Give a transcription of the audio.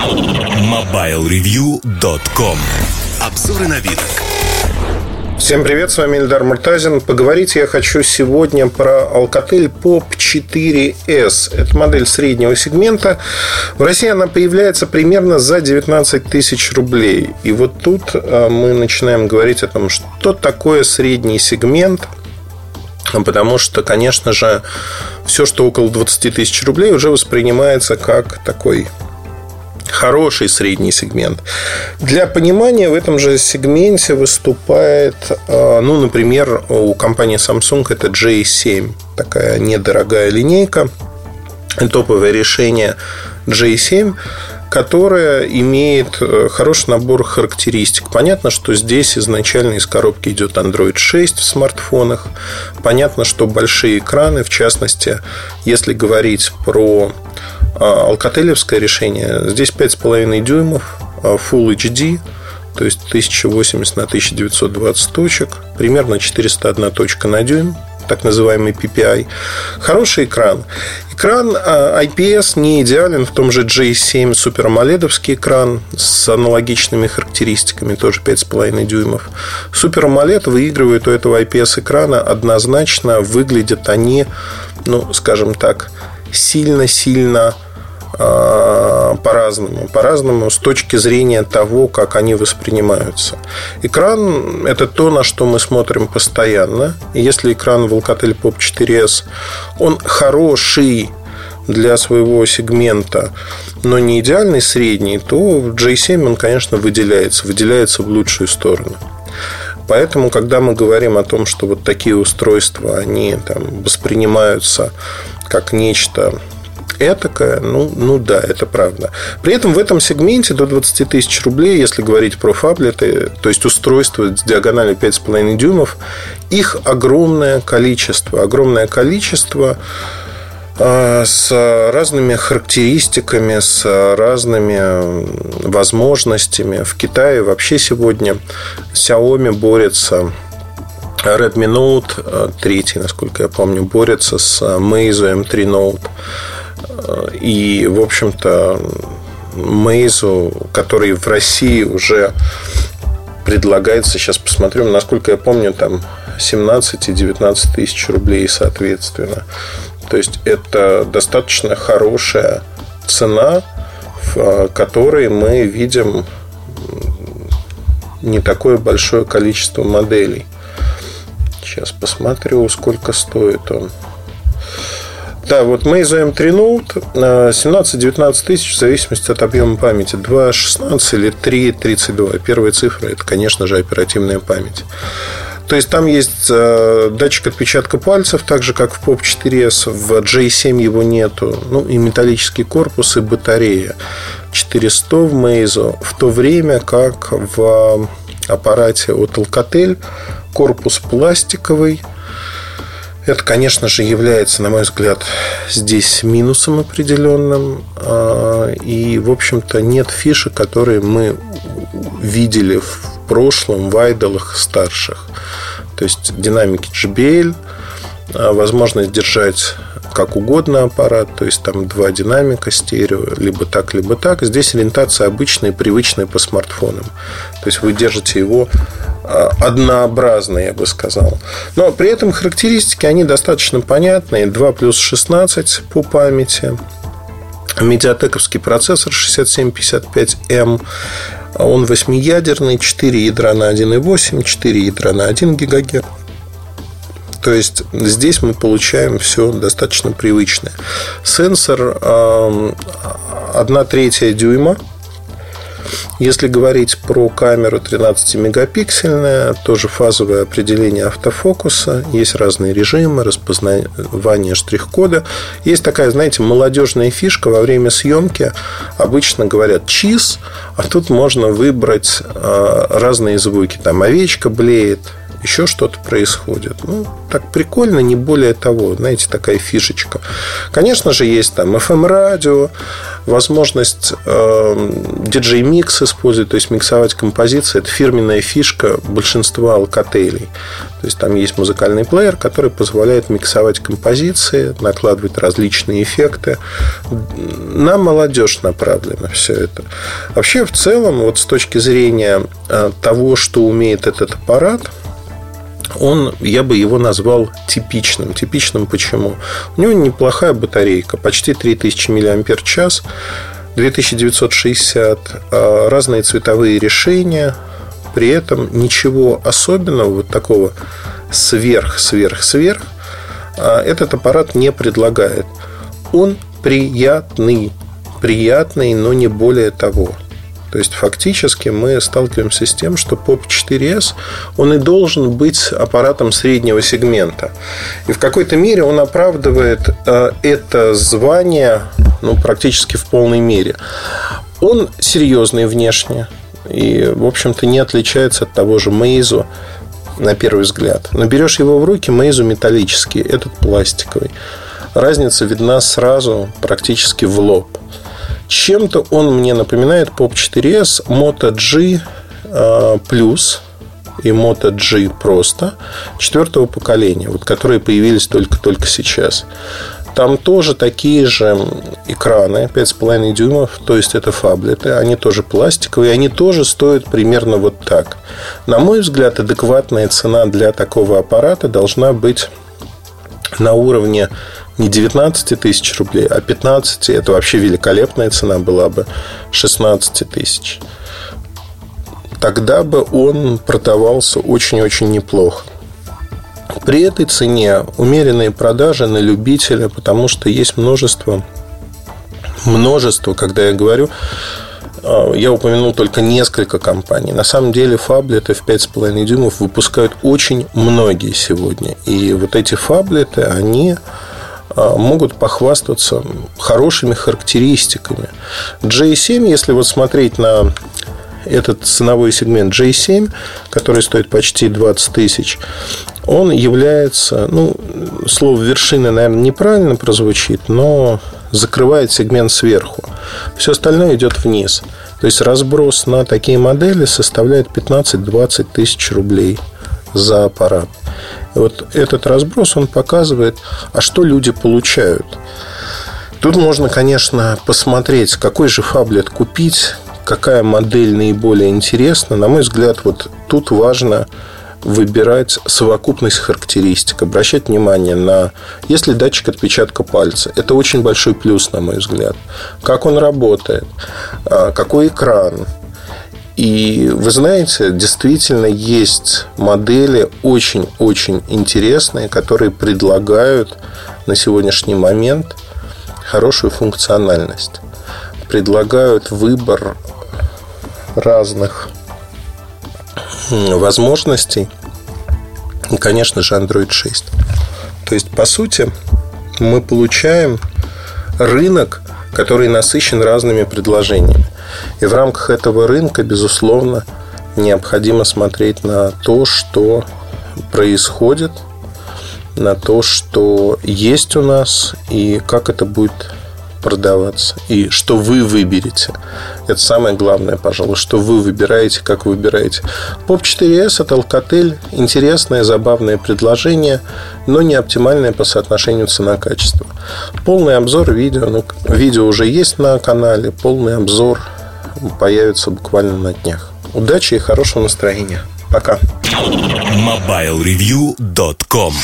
MobileReview.com Обзоры на вид. Всем привет, с вами Ильдар Муртазин. Поговорить я хочу сегодня про Alcatel Pop 4S. Это модель среднего сегмента. В России она появляется примерно за 19 тысяч рублей. И вот тут а, мы начинаем говорить о том, что такое средний сегмент – Потому что, конечно же, все, что около 20 тысяч рублей, уже воспринимается как такой хороший средний сегмент. Для понимания, в этом же сегменте выступает, а, ну, например, у компании Samsung это J7, такая недорогая линейка, топовое решение J7, которая имеет э, хороший набор характеристик. Понятно, что здесь изначально из коробки идет Android 6 в смартфонах. Понятно, что большие экраны, в частности, если говорить про алкотелевское решение, здесь 5,5 дюймов, а, Full HD, то есть 1080 на 1920 точек, примерно 401 точка на дюйм, так называемый PPI. Хороший экран. Экран IPS а, не идеален в том же J7 Super AMOLED экран с аналогичными характеристиками, тоже 5,5 дюймов. Super AMOLED выигрывает у этого IPS экрана однозначно. Выглядят они, ну, скажем так, сильно-сильно а, по-разному. По-разному с точки зрения того, как они воспринимаются. Экран – это то, на что мы смотрим постоянно. И если экран в Alcatel Pop 4s, он хороший для своего сегмента, но не идеальный средний, то в J7 он, конечно, выделяется. Выделяется в лучшую сторону. Поэтому, когда мы говорим о том, что вот такие устройства, они там воспринимаются как нечто этакое, ну, ну да, это правда. При этом в этом сегменте до 20 тысяч рублей, если говорить про фаблеты, то есть устройства с диагональю 5,5 дюймов, их огромное количество. Огромное количество а, с разными характеристиками, с разными возможностями. В Китае вообще сегодня Xiaomi борется Redmi Note 3, насколько я помню, борется с Meizu M3 Note. И, в общем-то, Мейзу, который в России уже предлагается, сейчас посмотрим, насколько я помню, там 17 и 19 тысяч рублей соответственно. То есть это достаточно хорошая цена, в которой мы видим не такое большое количество моделей. Сейчас посмотрю, сколько стоит он. Да, вот Meizu M3 Note 17-19 тысяч в зависимости от объема памяти. 2.16 или 3.32. Первая цифра – это, конечно же, оперативная память. То есть там есть э, датчик отпечатка пальцев, так же как в POP 4S, в J7 его нету. Ну и металлический корпус и батарея. 400 в Meizu, в то время как в аппарате от Alcatel корпус пластиковый, это, конечно же, является, на мой взгляд, здесь минусом определенным. А, и, в общем-то, нет фишек, которые мы видели в прошлом в айдолах старших. То есть динамики JBL, а, возможность держать как угодно аппарат, то есть там два динамика стерео, либо так, либо так. Здесь ориентация обычная, привычная по смартфонам. То есть вы держите его однообразно, я бы сказал. Но при этом характеристики, они достаточно понятные. 2 плюс 16 по памяти. Медиатековский процессор 6755M. Он восьмиядерный, 4 ядра на 1,8, 4 ядра на 1 ГГц. То есть здесь мы получаем все достаточно привычное. Сенсор 1 третья дюйма. Если говорить про камеру 13-мегапиксельная, тоже фазовое определение автофокуса. Есть разные режимы, распознавание штрих-кода. Есть такая, знаете, молодежная фишка во время съемки. Обычно говорят чиз, а тут можно выбрать а, разные звуки. Там овечка блеет, еще что-то происходит. Ну, так прикольно, не более того. Знаете, такая фишечка. Конечно же, есть там FM-радио, возможность э, DJ-микс использовать, то есть миксовать композиции. Это фирменная фишка большинства алкотейлей. То есть там есть музыкальный плеер, который позволяет миксовать композиции, накладывать различные эффекты. На молодежь направлено все это. Вообще, в целом, вот с точки зрения э, того, что умеет этот аппарат, он, я бы его назвал типичным. Типичным почему? У него неплохая батарейка, почти 3000 мАч, 2960, разные цветовые решения, при этом ничего особенного, вот такого сверх-сверх-сверх, а, этот аппарат не предлагает. Он приятный, приятный, но не более того. То есть фактически мы сталкиваемся с тем, что POP 4S, он и должен быть аппаратом среднего сегмента. И в какой-то мере он оправдывает э, это звание ну, практически в полной мере. Он серьезный внешне и, в общем-то, не отличается от того же Meizu на первый взгляд. Но берешь его в руки, Meizu металлический, этот пластиковый. Разница видна сразу практически в лоб – чем-то он мне напоминает Pop 4S Moto G Plus и Moto G просто четвертого поколения, вот, которые появились только-только сейчас. Там тоже такие же экраны 5,5 дюймов, то есть это фаблеты, они тоже пластиковые, они тоже стоят примерно вот так. На мой взгляд, адекватная цена для такого аппарата должна быть на уровне не 19 тысяч рублей, а 15. Это вообще великолепная цена была бы 16 тысяч. Тогда бы он продавался очень-очень неплохо. При этой цене умеренные продажи на любителя, потому что есть множество, множество, когда я говорю, а, я упомянул только несколько компаний. На самом деле фаблеты в 5,5 дюймов выпускают очень многие сегодня. И вот эти фаблеты, они могут похвастаться хорошими характеристиками. J7, если вот смотреть на этот ценовой сегмент J7, который стоит почти 20 тысяч, он является, ну, слово вершина, наверное, неправильно прозвучит, но закрывает сегмент сверху. Все остальное идет вниз. То есть разброс на такие модели составляет 15-20 тысяч рублей за аппарат. Вот этот разброс, он показывает, а что люди получают. Тут можно, конечно, посмотреть, какой же фаблет купить, какая модель наиболее интересна. На мой взгляд, вот тут важно выбирать совокупность характеристик, обращать внимание на, если датчик отпечатка пальца, это очень большой плюс, на мой взгляд. Как он работает, а, какой экран, и вы знаете, действительно есть модели очень-очень интересные, которые предлагают на сегодняшний момент хорошую функциональность. Предлагают выбор разных возможностей. И, конечно же, Android 6. То есть, по сути, мы получаем рынок, который насыщен разными предложениями. И в рамках этого рынка, безусловно, необходимо смотреть на то, что происходит, на то, что есть у нас и как это будет продаваться. И что вы выберете. Это самое главное, пожалуй, что вы выбираете, как выбираете. POP 4S – это Alcatel. Интересное, забавное предложение, но не оптимальное по соотношению цена-качество. Полный обзор видео. Ну, видео уже есть на канале. Полный обзор появится буквально на днях. Удачи и хорошего настроения. Пока. MobileReview.com